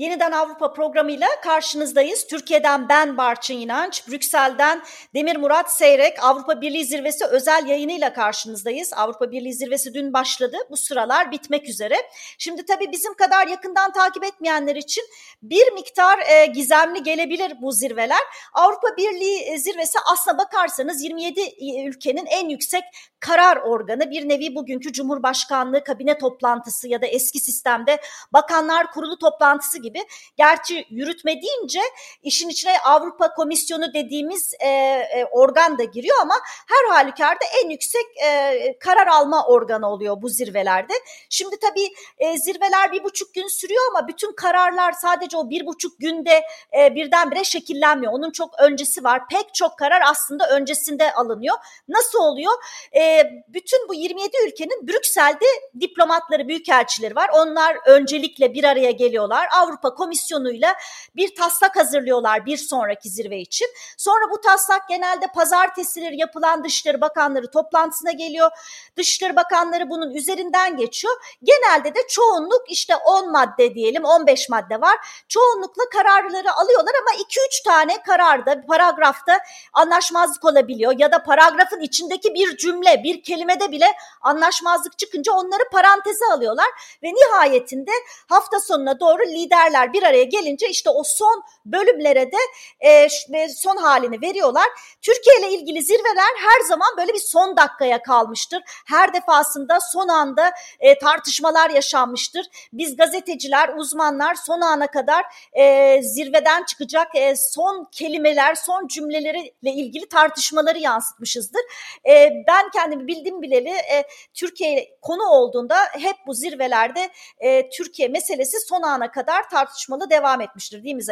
Yeniden Avrupa programıyla karşınızdayız. Türkiye'den ben Barçın İnanç, Brüksel'den Demir Murat Seyrek, Avrupa Birliği Zirvesi özel yayınıyla karşınızdayız. Avrupa Birliği Zirvesi dün başladı, bu sıralar bitmek üzere. Şimdi tabii bizim kadar yakından takip etmeyenler için bir miktar e, gizemli gelebilir bu zirveler. Avrupa Birliği e, Zirvesi aslına bakarsanız 27 ülkenin en yüksek karar organı. Bir nevi bugünkü Cumhurbaşkanlığı kabine toplantısı ya da eski sistemde bakanlar kurulu toplantısı gibi. Gerçi yürütme deyince işin içine Avrupa Komisyonu dediğimiz e, e, organ da giriyor ama her halükarda en yüksek e, karar alma organı oluyor bu zirvelerde. Şimdi tabii e, zirveler bir buçuk gün sürüyor ama bütün kararlar sadece o bir buçuk günde e, birdenbire şekillenmiyor. Onun çok öncesi var. Pek çok karar aslında öncesinde alınıyor. Nasıl oluyor? E, bütün bu 27 ülkenin Brüksel'de diplomatları, büyükelçileri var. Onlar öncelikle bir araya geliyorlar. Avrupa Komisyonu'yla bir taslak hazırlıyorlar bir sonraki zirve için. Sonra bu taslak genelde pazartesileri yapılan Dışişleri Bakanları toplantısına geliyor. Dışişleri Bakanları bunun üzerinden geçiyor. Genelde de çoğunluk işte 10 madde diyelim 15 madde var. Çoğunlukla kararları alıyorlar ama 2-3 tane kararda paragrafta anlaşmazlık olabiliyor ya da paragrafın içindeki bir cümle bir kelimede bile anlaşmazlık çıkınca onları paranteze alıyorlar ve nihayetinde hafta sonuna doğru liderler bir araya gelince işte o son bölümlere de e, son halini veriyorlar. Türkiye ile ilgili zirveler her zaman böyle bir son dakikaya kalmıştır. Her defasında son anda e, tartışmalar yaşanmıştır. Biz gazeteciler, uzmanlar son ana kadar e, zirveden çıkacak e, son kelimeler, son cümleleriyle ilgili tartışmaları yansıtmışızdır. E, ben kendimi bildim bileli e, Türkiye konu olduğunda hep bu zirvelerde e, Türkiye meselesi son ana kadar tartışmalı devam etmiştir değil mi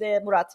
e, Murat?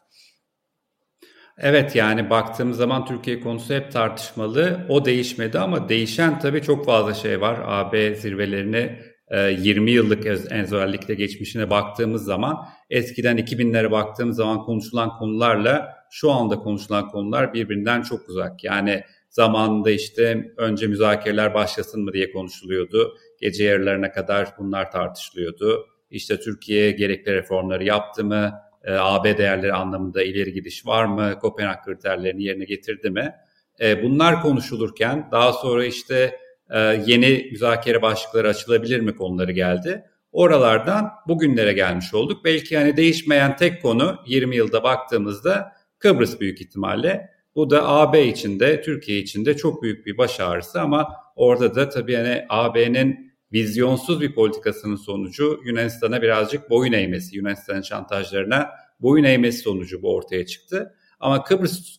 Evet yani baktığımız zaman Türkiye konusu hep tartışmalı. O değişmedi ama değişen tabii çok fazla şey var. AB zirvelerini 20 e, yıllık özellikle geçmişine baktığımız zaman eskiden 2000'lere baktığımız zaman konuşulan konularla şu anda konuşulan konular birbirinden çok uzak. Yani zamanında işte önce müzakereler başlasın mı diye konuşuluyordu. Gece yarılarına kadar bunlar tartışılıyordu. İşte Türkiye gerekli reformları yaptı mı? E, AB değerleri anlamında ileri gidiş var mı? Kopenhag kriterlerini yerine getirdi mi? E, bunlar konuşulurken daha sonra işte e, yeni müzakere başlıkları açılabilir mi konuları geldi. Oralardan bugünlere gelmiş olduk. Belki hani değişmeyen tek konu 20 yılda baktığımızda Kıbrıs büyük ihtimalle. Bu da AB içinde, Türkiye içinde çok büyük bir baş ağrısı ama orada da tabii hani AB'nin vizyonsuz bir politikasının sonucu Yunanistan'a birazcık boyun eğmesi, Yunanistan'ın şantajlarına boyun eğmesi sonucu bu ortaya çıktı. Ama Kıbrıs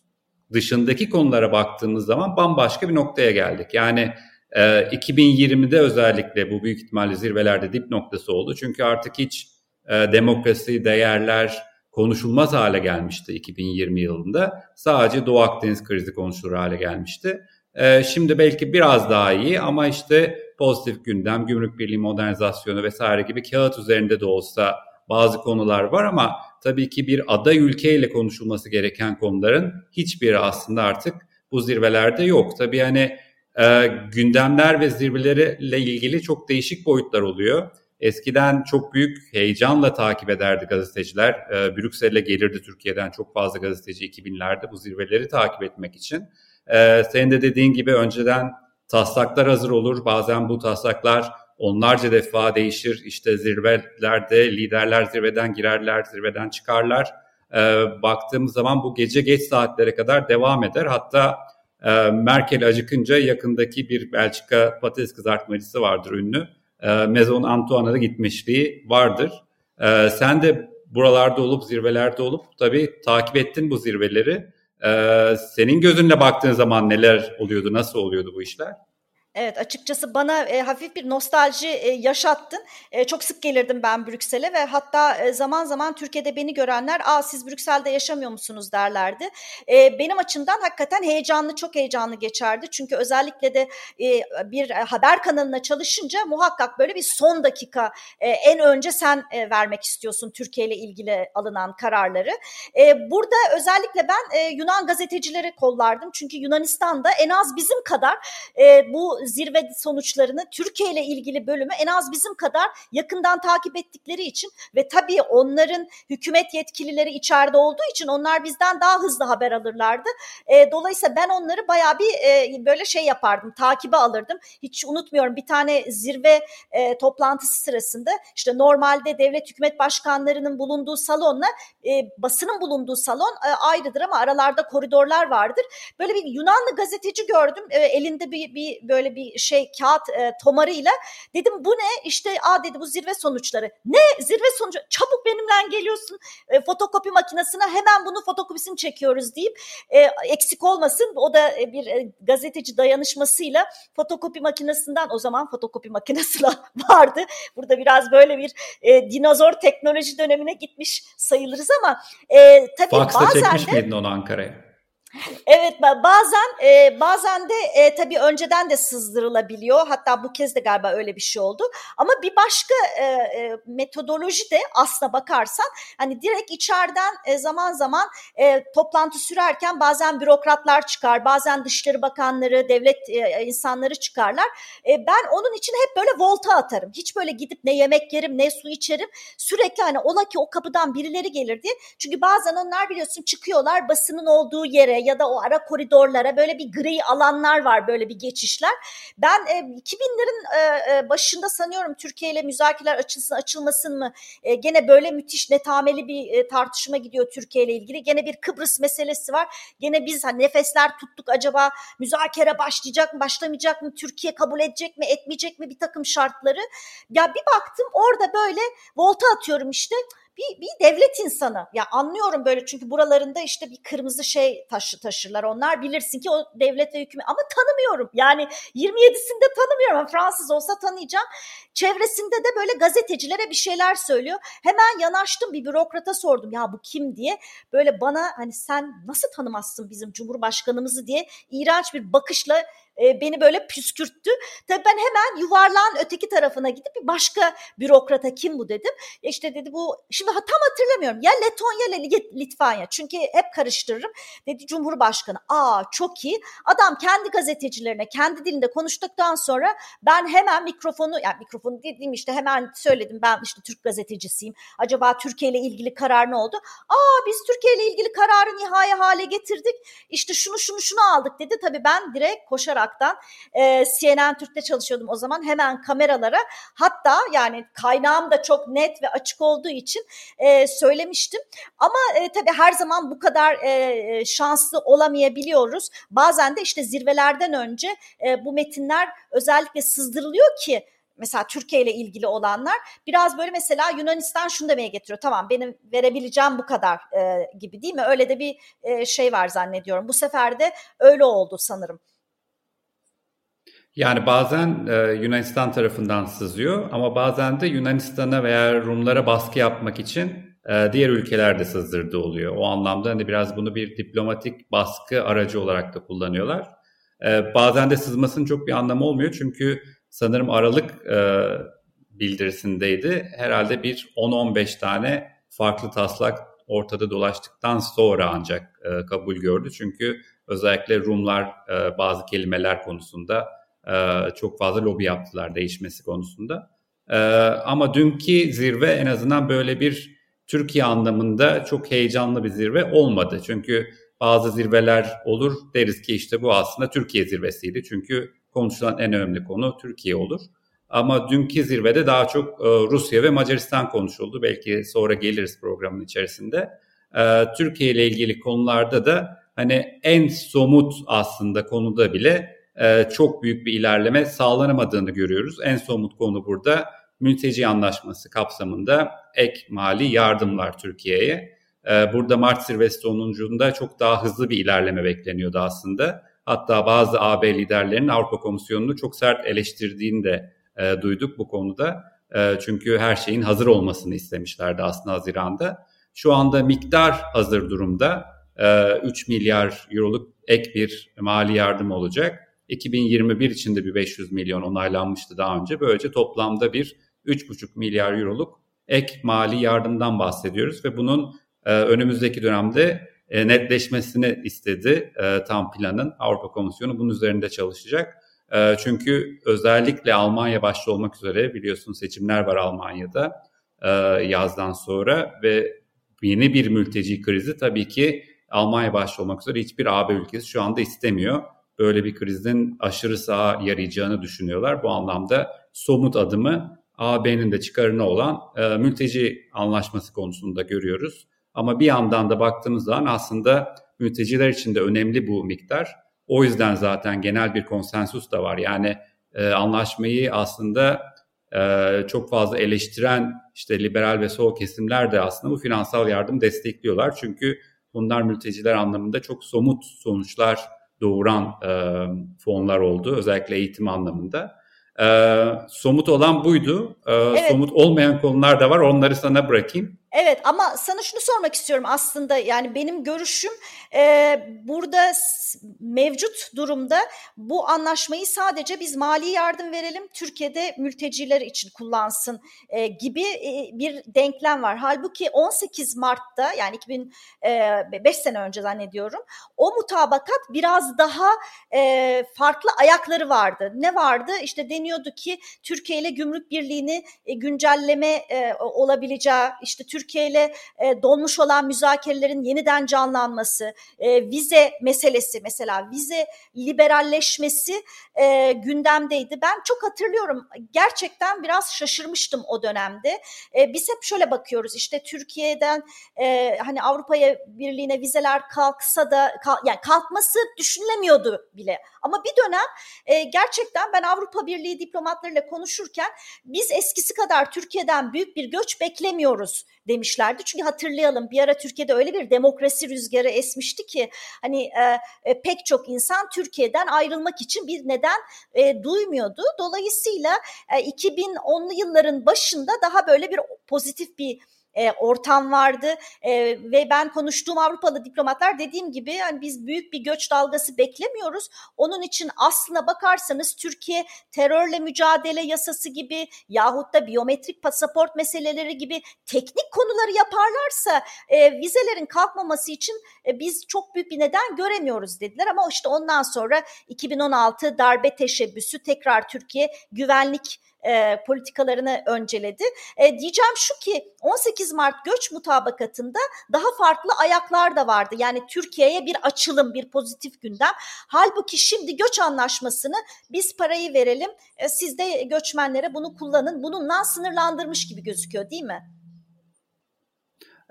dışındaki konulara baktığımız zaman bambaşka bir noktaya geldik. Yani e, 2020'de özellikle bu büyük ihtimalle zirvelerde dip noktası oldu. Çünkü artık hiç e, demokrasi, değerler konuşulmaz hale gelmişti 2020 yılında. Sadece Doğu Akdeniz krizi konuşulur hale gelmişti. E, şimdi belki biraz daha iyi ama işte pozitif gündem, gümrük birliği modernizasyonu vesaire gibi kağıt üzerinde de olsa bazı konular var ama tabii ki bir aday ülkeyle konuşulması gereken konuların hiçbiri aslında artık bu zirvelerde yok. Tabii hani e, gündemler ve zirveleriyle ilgili çok değişik boyutlar oluyor. Eskiden çok büyük heyecanla takip ederdi gazeteciler. E, Brüksel'e gelirdi Türkiye'den çok fazla gazeteci 2000'lerde bu zirveleri takip etmek için. E, senin de dediğin gibi önceden taslaklar hazır olur. Bazen bu taslaklar onlarca defa değişir. İşte zirvelerde liderler zirveden girerler, zirveden çıkarlar. E, baktığımız zaman bu gece geç saatlere kadar devam eder. Hatta e, Merkel acıkınca yakındaki bir Belçika patates kızartmacısı vardır ünlü. E, Maison Antoine'a gitmişliği vardır. E, sen de buralarda olup zirvelerde olup tabii takip ettin bu zirveleri. Ee, senin gözünle baktığın zaman neler oluyordu, nasıl oluyordu bu işler? Evet açıkçası bana e, hafif bir nostalji e, yaşattın. E, çok sık gelirdim ben Brüksel'e ve hatta e, zaman zaman Türkiye'de beni görenler ''Aa siz Brüksel'de yaşamıyor musunuz?'' derlerdi. E, benim açımdan hakikaten heyecanlı, çok heyecanlı geçerdi. Çünkü özellikle de e, bir haber kanalına çalışınca muhakkak böyle bir son dakika e, en önce sen e, vermek istiyorsun Türkiye ile ilgili alınan kararları. E, burada özellikle ben e, Yunan gazetecileri kollardım. Çünkü Yunanistan'da en az bizim kadar e, bu zirve sonuçlarını Türkiye ile ilgili bölümü en az bizim kadar yakından takip ettikleri için ve tabii onların hükümet yetkilileri içeride olduğu için onlar bizden daha hızlı haber alırlardı. E, dolayısıyla ben onları bayağı bir e, böyle şey yapardım, takibe alırdım. Hiç unutmuyorum bir tane zirve e, toplantısı sırasında işte normalde devlet hükümet başkanlarının bulunduğu salonla e, basının bulunduğu salon e, ayrıdır ama aralarda koridorlar vardır. Böyle bir Yunanlı gazeteci gördüm e, elinde bir, bir böyle bir şey kağıt e, tomarıyla dedim bu ne işte a dedi bu zirve sonuçları. Ne zirve sonucu çabuk benimle geliyorsun e, fotokopi makinesine hemen bunu fotokopisini çekiyoruz deyip e, eksik olmasın o da e, bir e, gazeteci dayanışmasıyla fotokopi makinesinden o zaman fotokopi makinesi vardı. Burada biraz böyle bir e, dinozor teknoloji dönemine gitmiş sayılırız ama e, tabii Fax'ta bazen çekmiş de miydin onu Ankara'ya? Evet bazen e, bazen de e, tabii önceden de sızdırılabiliyor. Hatta bu kez de galiba öyle bir şey oldu. Ama bir başka e, e, metodoloji de aslına bakarsan hani direkt içeriden e, zaman zaman e, toplantı sürerken bazen bürokratlar çıkar, bazen Dışişleri Bakanları, devlet e, insanları çıkarlar. E, ben onun için hep böyle volta atarım. Hiç böyle gidip ne yemek yerim ne su içerim. Sürekli hani ola ki o kapıdan birileri gelir diye. Çünkü bazen onlar biliyorsun çıkıyorlar basının olduğu yere ya da o ara koridorlara böyle bir gri alanlar var böyle bir geçişler. Ben e, 2000'lerin e, e, başında sanıyorum Türkiye ile müzakereler açılsın açılmasın mı e, gene böyle müthiş netameli bir e, tartışma gidiyor Türkiye ile ilgili. Gene bir Kıbrıs meselesi var. Gene biz hani nefesler tuttuk acaba müzakere başlayacak mı başlamayacak mı Türkiye kabul edecek mi etmeyecek mi bir takım şartları. Ya bir baktım orada böyle volta atıyorum işte bir, bir devlet insanı. Ya anlıyorum böyle çünkü buralarında işte bir kırmızı şey taşı taşırlar onlar. Bilirsin ki o devlet ve hükümet ama tanımıyorum. Yani 27'sinde tanımıyorum. Fransız olsa tanıyacağım. Çevresinde de böyle gazetecilere bir şeyler söylüyor. Hemen yanaştım bir bürokrata sordum ya bu kim diye. Böyle bana hani sen nasıl tanımazsın bizim cumhurbaşkanımızı diye iğrenç bir bakışla e, beni böyle püskürttü. Tabii ben hemen yuvarlağın öteki tarafına gidip bir başka bürokrata kim bu dedim. E işte dedi bu şimdi tam hatırlamıyorum ya Letonya ya Litvanya çünkü hep karıştırırım. Dedi Cumhurbaşkanı aa çok iyi adam kendi gazetecilerine kendi dilinde konuştuktan sonra ben hemen mikrofonu yani mikrofonu dediğim işte hemen söyledim ben işte Türk gazetecisiyim. Acaba Türkiye ile ilgili karar ne oldu? Aa biz Türkiye ile ilgili kararı nihai hale getirdik. İşte şunu şunu şunu aldık dedi. Tabii ben direkt koşarak olaraktan e, CNN Türk'te çalışıyordum o zaman hemen kameralara hatta yani kaynağım da çok net ve açık olduğu için e, söylemiştim. Ama e, tabii her zaman bu kadar e, şanslı olamayabiliyoruz. Bazen de işte zirvelerden önce e, bu metinler özellikle sızdırılıyor ki mesela Türkiye ile ilgili olanlar biraz böyle mesela Yunanistan şunu demeye getiriyor. Tamam benim verebileceğim bu kadar e, gibi değil mi? Öyle de bir e, şey var zannediyorum. Bu sefer de öyle oldu sanırım. Yani bazen e, Yunanistan tarafından sızıyor ama bazen de Yunanistan'a veya Rumlara baskı yapmak için e, diğer ülkeler de sızdırdığı oluyor. O anlamda hani biraz bunu bir diplomatik baskı aracı olarak da kullanıyorlar. E, bazen de sızmasının çok bir anlamı olmuyor çünkü sanırım Aralık e, bildirisindeydi. Herhalde bir 10-15 tane farklı taslak ortada dolaştıktan sonra ancak e, kabul gördü. Çünkü özellikle Rumlar e, bazı kelimeler konusunda e, çok fazla lobi yaptılar değişmesi konusunda. E, ama dünkü zirve en azından böyle bir Türkiye anlamında çok heyecanlı bir zirve olmadı. Çünkü bazı zirveler olur deriz ki işte bu aslında Türkiye zirvesiydi. Çünkü konuşulan en önemli konu Türkiye olur. Ama dünkü zirvede daha çok e, Rusya ve Macaristan konuşuldu. Belki sonra geliriz programın içerisinde. Türkiye ile ilgili konularda da hani en somut aslında konuda bile e, çok büyük bir ilerleme sağlanamadığını görüyoruz. En somut konu burada mülteci anlaşması kapsamında ek mali yardımlar Türkiye'ye. E, burada Mart zirvesi sonucunda çok daha hızlı bir ilerleme bekleniyordu aslında. Hatta bazı AB liderlerinin Avrupa Komisyonu'nu çok sert eleştirdiğini de e, duyduk bu konuda. E, çünkü her şeyin hazır olmasını istemişlerdi aslında Haziran'da. Şu anda miktar hazır durumda. E, 3 milyar euroluk ek bir mali yardım olacak. 2021 için de bir 500 milyon onaylanmıştı daha önce. Böylece toplamda bir 3,5 milyar euroluk ek mali yardımdan bahsediyoruz ve bunun e, önümüzdeki dönemde e, netleşmesini istedi e, tam planın. Avrupa Komisyonu bunun üzerinde çalışacak. E, çünkü özellikle Almanya başta olmak üzere biliyorsun seçimler var Almanya'da e, yazdan sonra ve yeni bir mülteci krizi tabii ki Almanya başta olmak üzere hiçbir AB ülkesi şu anda istemiyor. Böyle bir krizin aşırı sağa yarayacağını düşünüyorlar. Bu anlamda somut adımı AB'nin de çıkarına olan e, mülteci anlaşması konusunda görüyoruz. Ama bir yandan da baktığımız zaman aslında mülteciler için de önemli bu miktar. O yüzden zaten genel bir konsensus da var. Yani e, anlaşmayı aslında e, çok fazla eleştiren işte liberal ve sol kesimler de aslında bu finansal yardım destekliyorlar. Çünkü bunlar mülteciler anlamında çok somut sonuçlar doğuran e, fonlar oldu. Özellikle eğitim anlamında. E, somut olan buydu. E, evet. Somut olmayan konular da var. Onları sana bırakayım. Evet ama sana şunu sormak istiyorum aslında yani benim görüşüm e, burada mevcut durumda bu anlaşmayı sadece biz mali yardım verelim Türkiye'de mülteciler için kullansın e, gibi e, bir denklem var. Halbuki 18 Mart'ta yani 2005 e, sene önce zannediyorum o mutabakat biraz daha e, farklı ayakları vardı. Ne vardı? İşte deniyordu ki Türkiye ile gümrük birliğini e, güncelleme e, olabileceği işte Türkiye Türkiye ile e, donmuş olan müzakerelerin yeniden canlanması, e, vize meselesi mesela vize liberalleşmesi e, gündemdeydi. Ben çok hatırlıyorum gerçekten biraz şaşırmıştım o dönemde. E, biz hep şöyle bakıyoruz işte Türkiye'den e, hani Avrupa'ya Birliği'ne vizeler kalksa da kal, yani kalkması düşünülemiyordu bile. Ama bir dönem e, gerçekten ben Avrupa Birliği diplomatlarıyla konuşurken biz eskisi kadar Türkiye'den büyük bir göç beklemiyoruz demişlerdi. Çünkü hatırlayalım bir ara Türkiye'de öyle bir demokrasi rüzgarı esmişti ki hani e, e, pek çok insan Türkiye'den ayrılmak için bir neden e, duymuyordu. Dolayısıyla e, 2010'lu yılların başında daha böyle bir pozitif bir e, ortam vardı e, ve ben konuştuğum Avrupalı diplomatlar dediğim gibi yani biz büyük bir göç dalgası beklemiyoruz. Onun için aslına bakarsanız Türkiye terörle mücadele yasası gibi yahut da biyometrik pasaport meseleleri gibi teknik konuları yaparlarsa e, vizelerin kalkmaması için e, biz çok büyük bir neden göremiyoruz dediler ama işte ondan sonra 2016 darbe teşebbüsü tekrar Türkiye güvenlik e, politikalarını önceledi. E, diyeceğim şu ki 18 Mart göç mutabakatında daha farklı ayaklar da vardı. Yani Türkiye'ye bir açılım, bir pozitif gündem. Halbuki şimdi göç anlaşmasını biz parayı verelim, e, siz de göçmenlere bunu kullanın. Bununla sınırlandırmış gibi gözüküyor değil mi?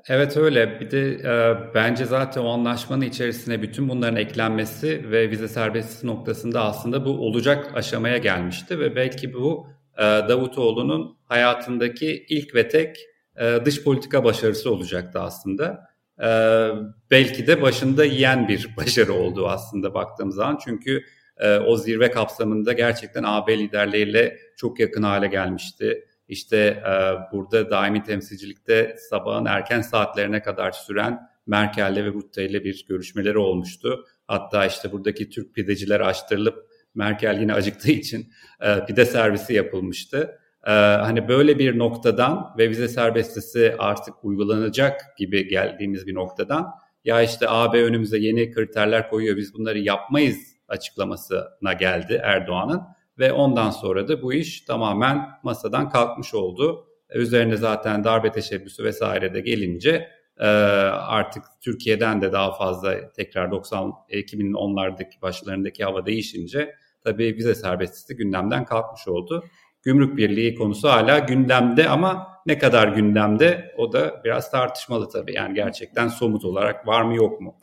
Evet öyle. Bir de e, bence zaten o anlaşmanın içerisine bütün bunların eklenmesi ve vize serbestisi noktasında aslında bu olacak aşamaya gelmişti ve belki bu e, Davutoğlu'nun hayatındaki ilk ve tek e, dış politika başarısı olacaktı aslında. E, belki de başında yiyen bir başarı oldu aslında baktığım zaman. Çünkü o zirve kapsamında gerçekten AB liderleriyle çok yakın hale gelmişti. İşte burada daimi temsilcilikte sabahın erken saatlerine kadar süren Merkel'le ve Rutte ile bir görüşmeleri olmuştu. Hatta işte buradaki Türk pideciler açtırılıp Merkel yine acıktığı için e, pide servisi yapılmıştı. E, hani böyle bir noktadan ve vize serbestisi artık uygulanacak gibi geldiğimiz bir noktadan ya işte AB önümüze yeni kriterler koyuyor biz bunları yapmayız açıklamasına geldi Erdoğan'ın ve ondan sonra da bu iş tamamen masadan kalkmış oldu. Üzerine zaten darbe teşebbüsü vesaire de gelince e, artık Türkiye'den de daha fazla tekrar 90 2010'lardaki başlarındaki hava değişince tabii vize serbestisi gündemden kalkmış oldu. Gümrük Birliği konusu hala gündemde ama ne kadar gündemde o da biraz tartışmalı tabii. Yani gerçekten somut olarak var mı yok mu?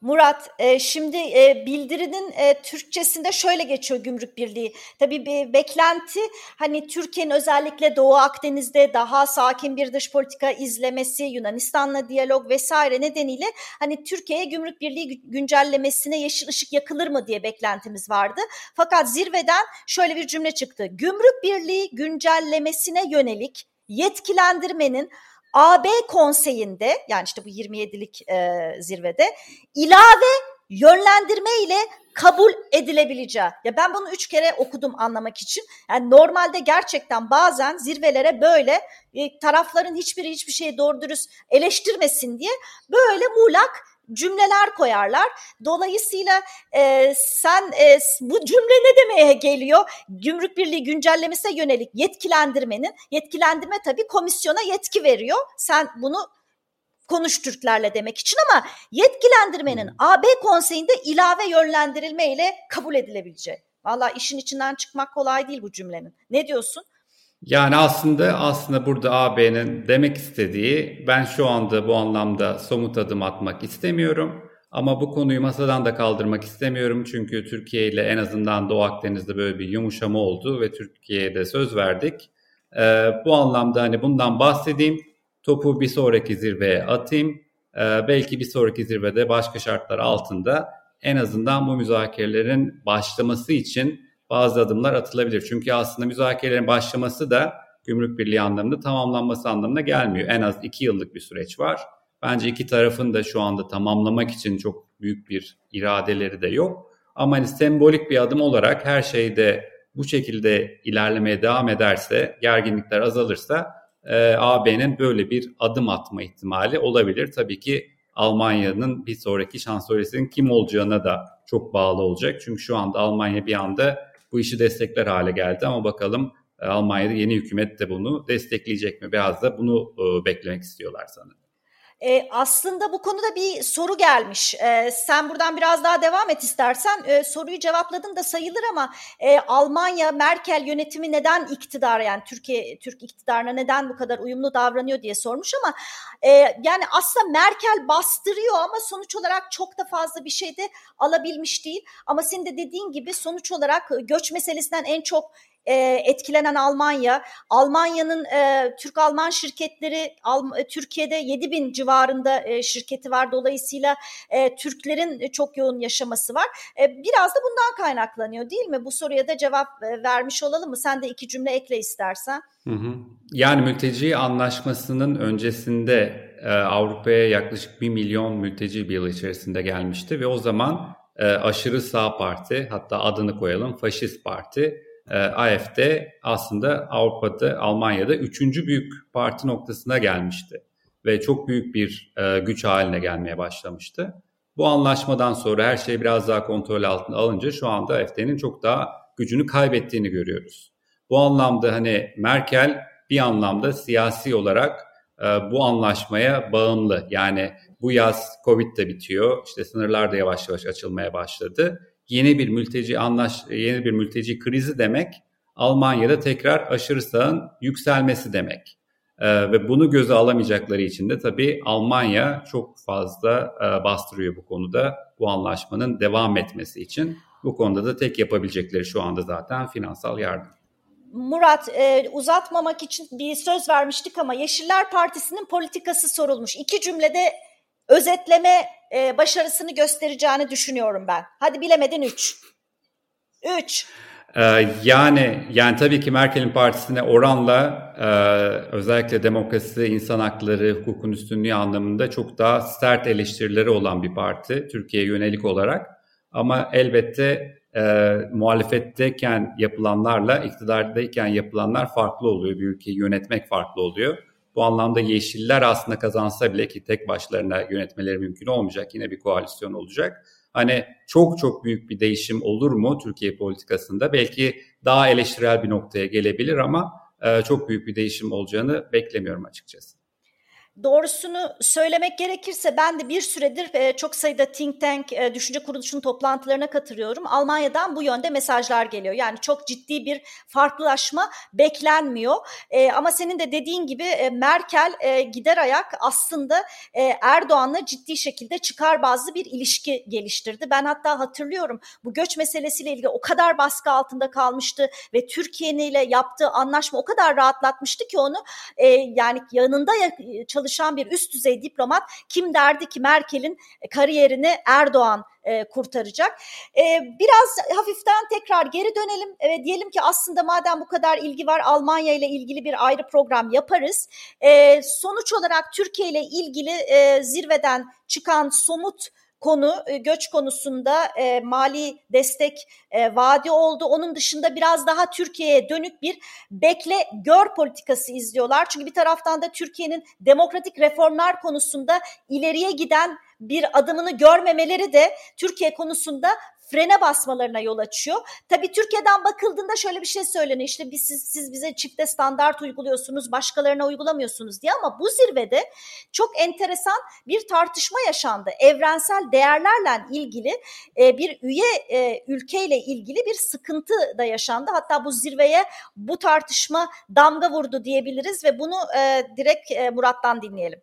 Murat, e, şimdi e, bildirinin e, Türkçesinde şöyle geçiyor Gümrük Birliği. Tabii bir beklenti hani Türkiye'nin özellikle Doğu Akdeniz'de daha sakin bir dış politika izlemesi, Yunanistan'la diyalog vesaire nedeniyle hani Türkiye'ye Gümrük Birliği güncellemesine yeşil ışık yakılır mı diye beklentimiz vardı. Fakat zirveden şöyle bir cümle çıktı. Gümrük Birliği güncellemesine yönelik yetkilendirmenin AB konseyinde yani işte bu 27'lik e, zirvede ilave yönlendirme ile kabul edilebileceği. Ya ben bunu üç kere okudum anlamak için. Yani normalde gerçekten bazen zirvelere böyle e, tarafların hiçbiri hiçbir şeyi doğru dürüst eleştirmesin diye böyle muğlak cümleler koyarlar. Dolayısıyla e, sen e, bu cümle ne demeye geliyor? Gümrük Birliği güncellemesine yönelik yetkilendirmenin, yetkilendirme tabii komisyona yetki veriyor. Sen bunu konuş Türklerle demek için ama yetkilendirmenin hmm. AB konseyinde ilave yönlendirilme ile kabul edilebileceği. Valla işin içinden çıkmak kolay değil bu cümlenin. Ne diyorsun? Yani aslında aslında burada AB'nin demek istediği ben şu anda bu anlamda somut adım atmak istemiyorum. Ama bu konuyu masadan da kaldırmak istemiyorum. Çünkü Türkiye ile en azından Doğu Akdeniz'de böyle bir yumuşama oldu ve Türkiye'ye de söz verdik. Ee, bu anlamda hani bundan bahsedeyim. Topu bir sonraki zirveye atayım. Ee, belki bir sonraki zirvede başka şartlar altında en azından bu müzakerelerin başlaması için bazı adımlar atılabilir. Çünkü aslında müzakerelerin başlaması da gümrük birliği anlamında tamamlanması anlamına gelmiyor. En az iki yıllık bir süreç var. Bence iki tarafın da şu anda tamamlamak için çok büyük bir iradeleri de yok. Ama hani sembolik bir adım olarak her şeyde bu şekilde ilerlemeye devam ederse, gerginlikler azalırsa e, AB'nin böyle bir adım atma ihtimali olabilir. Tabii ki Almanya'nın bir sonraki şansölyesinin kim olacağına da çok bağlı olacak. Çünkü şu anda Almanya bir anda bu işi destekler hale geldi ama bakalım e, Almanya'da yeni hükümet de bunu destekleyecek mi? Biraz da bunu e, beklemek istiyorlar sanırım. E, aslında bu konuda bir soru gelmiş. E, sen buradan biraz daha devam et istersen. E, soruyu cevapladın da sayılır ama e, Almanya Merkel yönetimi neden iktidar yani Türkiye Türk iktidarına neden bu kadar uyumlu davranıyor diye sormuş ama e, yani aslında Merkel bastırıyor ama sonuç olarak çok da fazla bir şey de alabilmiş değil. Ama senin de dediğin gibi sonuç olarak göç meselesinden en çok e, etkilenen Almanya, Almanya'nın e, Türk-Alman şirketleri Al, e, Türkiye'de 7 bin civarında e, şirketi var. Dolayısıyla e, Türklerin çok yoğun yaşaması var. E, biraz da bundan kaynaklanıyor değil mi? Bu soruya da cevap e, vermiş olalım mı? Sen de iki cümle ekle istersen. Hı hı. Yani mülteci anlaşmasının öncesinde e, Avrupa'ya yaklaşık 1 milyon mülteci bir yıl içerisinde gelmişti ve o zaman e, aşırı sağ parti hatta adını koyalım faşist parti e, AFD aslında Avrupa'da, Almanya'da üçüncü büyük parti noktasına gelmişti. Ve çok büyük bir e, güç haline gelmeye başlamıştı. Bu anlaşmadan sonra her şey biraz daha kontrol altına alınca şu anda AFD'nin çok daha gücünü kaybettiğini görüyoruz. Bu anlamda hani Merkel bir anlamda siyasi olarak e, bu anlaşmaya bağımlı. Yani bu yaz Covid de bitiyor, işte sınırlar da yavaş yavaş açılmaya başladı yeni bir mülteci anlaş yeni bir mülteci krizi demek Almanya'da tekrar aşırı sağın yükselmesi demek. Ee, ve bunu göze alamayacakları için de tabii Almanya çok fazla e, bastırıyor bu konuda bu anlaşmanın devam etmesi için. Bu konuda da tek yapabilecekleri şu anda zaten finansal yardım. Murat e, uzatmamak için bir söz vermiştik ama Yeşiller Partisi'nin politikası sorulmuş. İki cümlede özetleme e, başarısını göstereceğini düşünüyorum ben. Hadi bilemedin 3. 3. Ee, yani yani tabii ki Merkel'in partisine oranla e, özellikle demokrasi, insan hakları, hukukun üstünlüğü anlamında çok daha sert eleştirileri olan bir parti Türkiye'ye yönelik olarak. Ama elbette e, muhalefetteyken yapılanlarla iktidardayken yapılanlar farklı oluyor. Bir ülkeyi yönetmek farklı oluyor. Bu anlamda Yeşiller aslında kazansa bile ki tek başlarına yönetmeleri mümkün olmayacak. Yine bir koalisyon olacak. Hani çok çok büyük bir değişim olur mu Türkiye politikasında? Belki daha eleştirel bir noktaya gelebilir ama e, çok büyük bir değişim olacağını beklemiyorum açıkçası. Doğrusunu söylemek gerekirse ben de bir süredir e, çok sayıda think tank, e, düşünce kuruluşunun toplantılarına katılıyorum. Almanya'dan bu yönde mesajlar geliyor. Yani çok ciddi bir farklılaşma beklenmiyor. E, ama senin de dediğin gibi Merkel gider ayak aslında Erdoğan'la ciddi şekilde çıkar bazlı bir ilişki geliştirdi. Ben hatta hatırlıyorum bu göç meselesiyle ilgili o kadar baskı altında kalmıştı ve Türkiye'nin ile yaptığı anlaşma o kadar rahatlatmıştı ki onu yani yanında çalışan çalışan bir üst düzey diplomat kim derdi ki Merkel'in kariyerini Erdoğan e, kurtaracak. E, biraz hafiften tekrar geri dönelim. E, diyelim ki aslında madem bu kadar ilgi var Almanya ile ilgili bir ayrı program yaparız. E, sonuç olarak Türkiye ile ilgili e, zirveden çıkan somut konu e, göç konusunda e, mali destek e, vaadi oldu. Onun dışında biraz daha Türkiye'ye dönük bir bekle gör politikası izliyorlar. Çünkü bir taraftan da Türkiye'nin demokratik reformlar konusunda ileriye giden bir adımını görmemeleri de Türkiye konusunda frene basmalarına yol açıyor. Tabii Türkiye'den bakıldığında şöyle bir şey söyleniyor. İşte biz, siz, siz bize çifte standart uyguluyorsunuz, başkalarına uygulamıyorsunuz diye ama bu zirvede çok enteresan bir tartışma yaşandı. Evrensel değerlerle ilgili e, bir üye e, ülkeyle ilgili bir sıkıntı da yaşandı. Hatta bu zirveye bu tartışma damga vurdu diyebiliriz ve bunu e, direkt e, Murat'tan dinleyelim.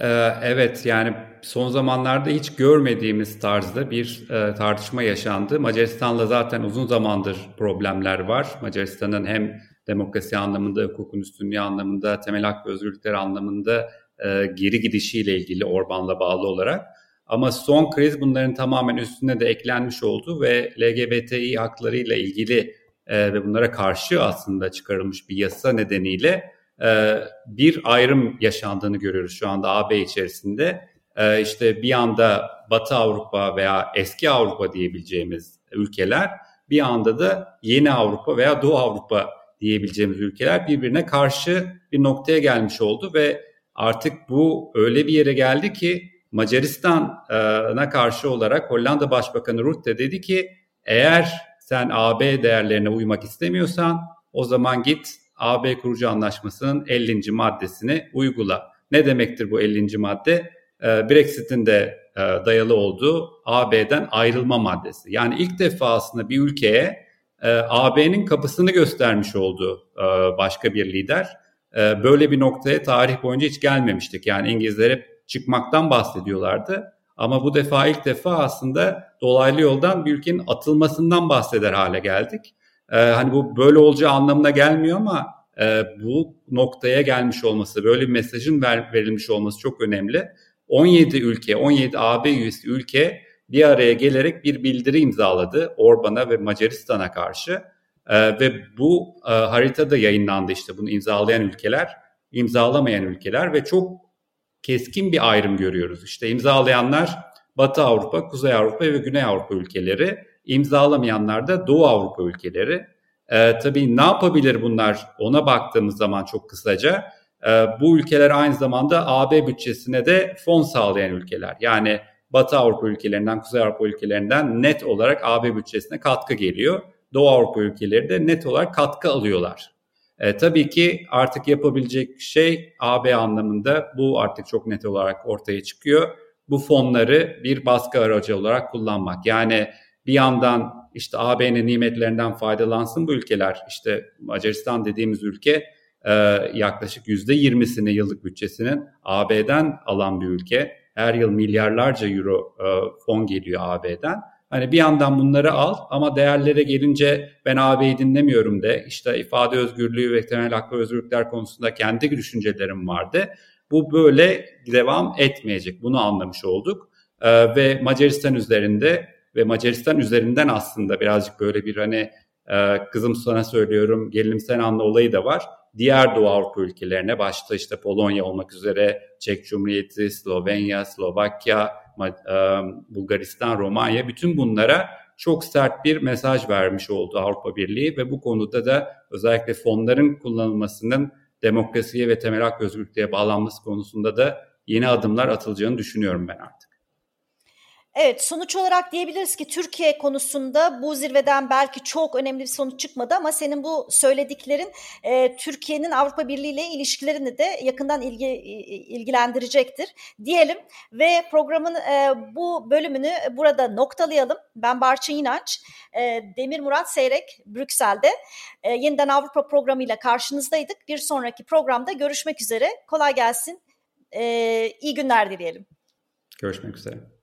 Ee, evet yani son zamanlarda hiç görmediğimiz tarzda bir e, tartışma yaşandı. Macaristan'la zaten uzun zamandır problemler var. Macaristan'ın hem demokrasi anlamında, hukukun üstünlüğü anlamında, temel hak ve özgürlükler anlamında e, geri gidişiyle ilgili Orban'la bağlı olarak. Ama son kriz bunların tamamen üstüne de eklenmiş oldu ve LGBTİ haklarıyla ilgili e, ve bunlara karşı aslında çıkarılmış bir yasa nedeniyle e, bir ayrım yaşandığını görüyoruz şu anda AB içerisinde. E, işte bir anda Batı Avrupa veya eski Avrupa diyebileceğimiz ülkeler bir anda da yeni Avrupa veya Doğu Avrupa diyebileceğimiz ülkeler birbirine karşı bir noktaya gelmiş oldu ve artık bu öyle bir yere geldi ki Macaristan'a karşı olarak Hollanda Başbakanı Rutte dedi ki eğer sen AB değerlerine uymak istemiyorsan o zaman git AB kurucu anlaşmasının 50. maddesini uygula. Ne demektir bu 50. madde? Ee, Brexit'in de e, dayalı olduğu AB'den ayrılma maddesi. Yani ilk defa aslında bir ülkeye e, AB'nin kapısını göstermiş oldu e, başka bir lider. Böyle bir noktaya tarih boyunca hiç gelmemiştik. Yani İngilizler hep çıkmaktan bahsediyorlardı. Ama bu defa ilk defa aslında dolaylı yoldan bir ülkenin atılmasından bahseder hale geldik. Ee, hani bu böyle olacağı anlamına gelmiyor ama e, bu noktaya gelmiş olması, böyle bir mesajın ver, verilmiş olması çok önemli. 17 ülke, 17 AB üyesi ülke bir araya gelerek bir bildiri imzaladı Orban'a ve Macaristan'a karşı. E, ve bu e, haritada yayınlandı işte bunu imzalayan ülkeler, imzalamayan ülkeler ve çok keskin bir ayrım görüyoruz. İşte imzalayanlar Batı Avrupa, Kuzey Avrupa ve Güney Avrupa ülkeleri, imzalamayanlar da Doğu Avrupa ülkeleri. E, tabii ne yapabilir bunlar ona baktığımız zaman çok kısaca e, bu ülkeler aynı zamanda AB bütçesine de fon sağlayan ülkeler. Yani Batı Avrupa ülkelerinden, Kuzey Avrupa ülkelerinden net olarak AB bütçesine katkı geliyor. Doğu Avrupa ülkeleri de net olarak katkı alıyorlar. E, tabii ki artık yapabilecek şey AB anlamında bu artık çok net olarak ortaya çıkıyor. Bu fonları bir baskı aracı olarak kullanmak. Yani bir yandan işte AB'nin nimetlerinden faydalansın bu ülkeler. İşte Macaristan dediğimiz ülke e, yaklaşık yüzde yirmisini yıllık bütçesinin AB'den alan bir ülke. Her yıl milyarlarca euro e, fon geliyor AB'den. Hani bir yandan bunları al ama değerlere gelince ben AB'yi dinlemiyorum de işte ifade özgürlüğü ve temel hak ve özgürlükler konusunda kendi düşüncelerim vardı. Bu böyle devam etmeyecek. Bunu anlamış olduk. Ee, ve Macaristan üzerinde ve Macaristan üzerinden aslında birazcık böyle bir hani e, kızım sana söylüyorum gelinim sen anla olayı da var. Diğer Doğu Avrupa ülkelerine başta işte Polonya olmak üzere Çek Cumhuriyeti, Slovenya, Slovakya, e, Bulgaristan, Romanya bütün bunlara çok sert bir mesaj vermiş oldu Avrupa Birliği ve bu konuda da özellikle fonların kullanılmasının demokrasiye ve temel hak özgürlüğe bağlanması konusunda da yeni adımlar atılacağını düşünüyorum ben artık. Evet sonuç olarak diyebiliriz ki Türkiye konusunda bu zirveden belki çok önemli bir sonuç çıkmadı ama senin bu söylediklerin e, Türkiye'nin Avrupa Birliği ile ilişkilerini de yakından ilgi, ilgilendirecektir diyelim ve programın e, bu bölümünü burada noktalayalım. Ben Barçın İnanç, e, Demir Murat Seyrek Brüksel'de e, yeniden Avrupa programıyla karşınızdaydık. Bir sonraki programda görüşmek üzere. Kolay gelsin. E, iyi günler dileyelim. Görüşmek üzere.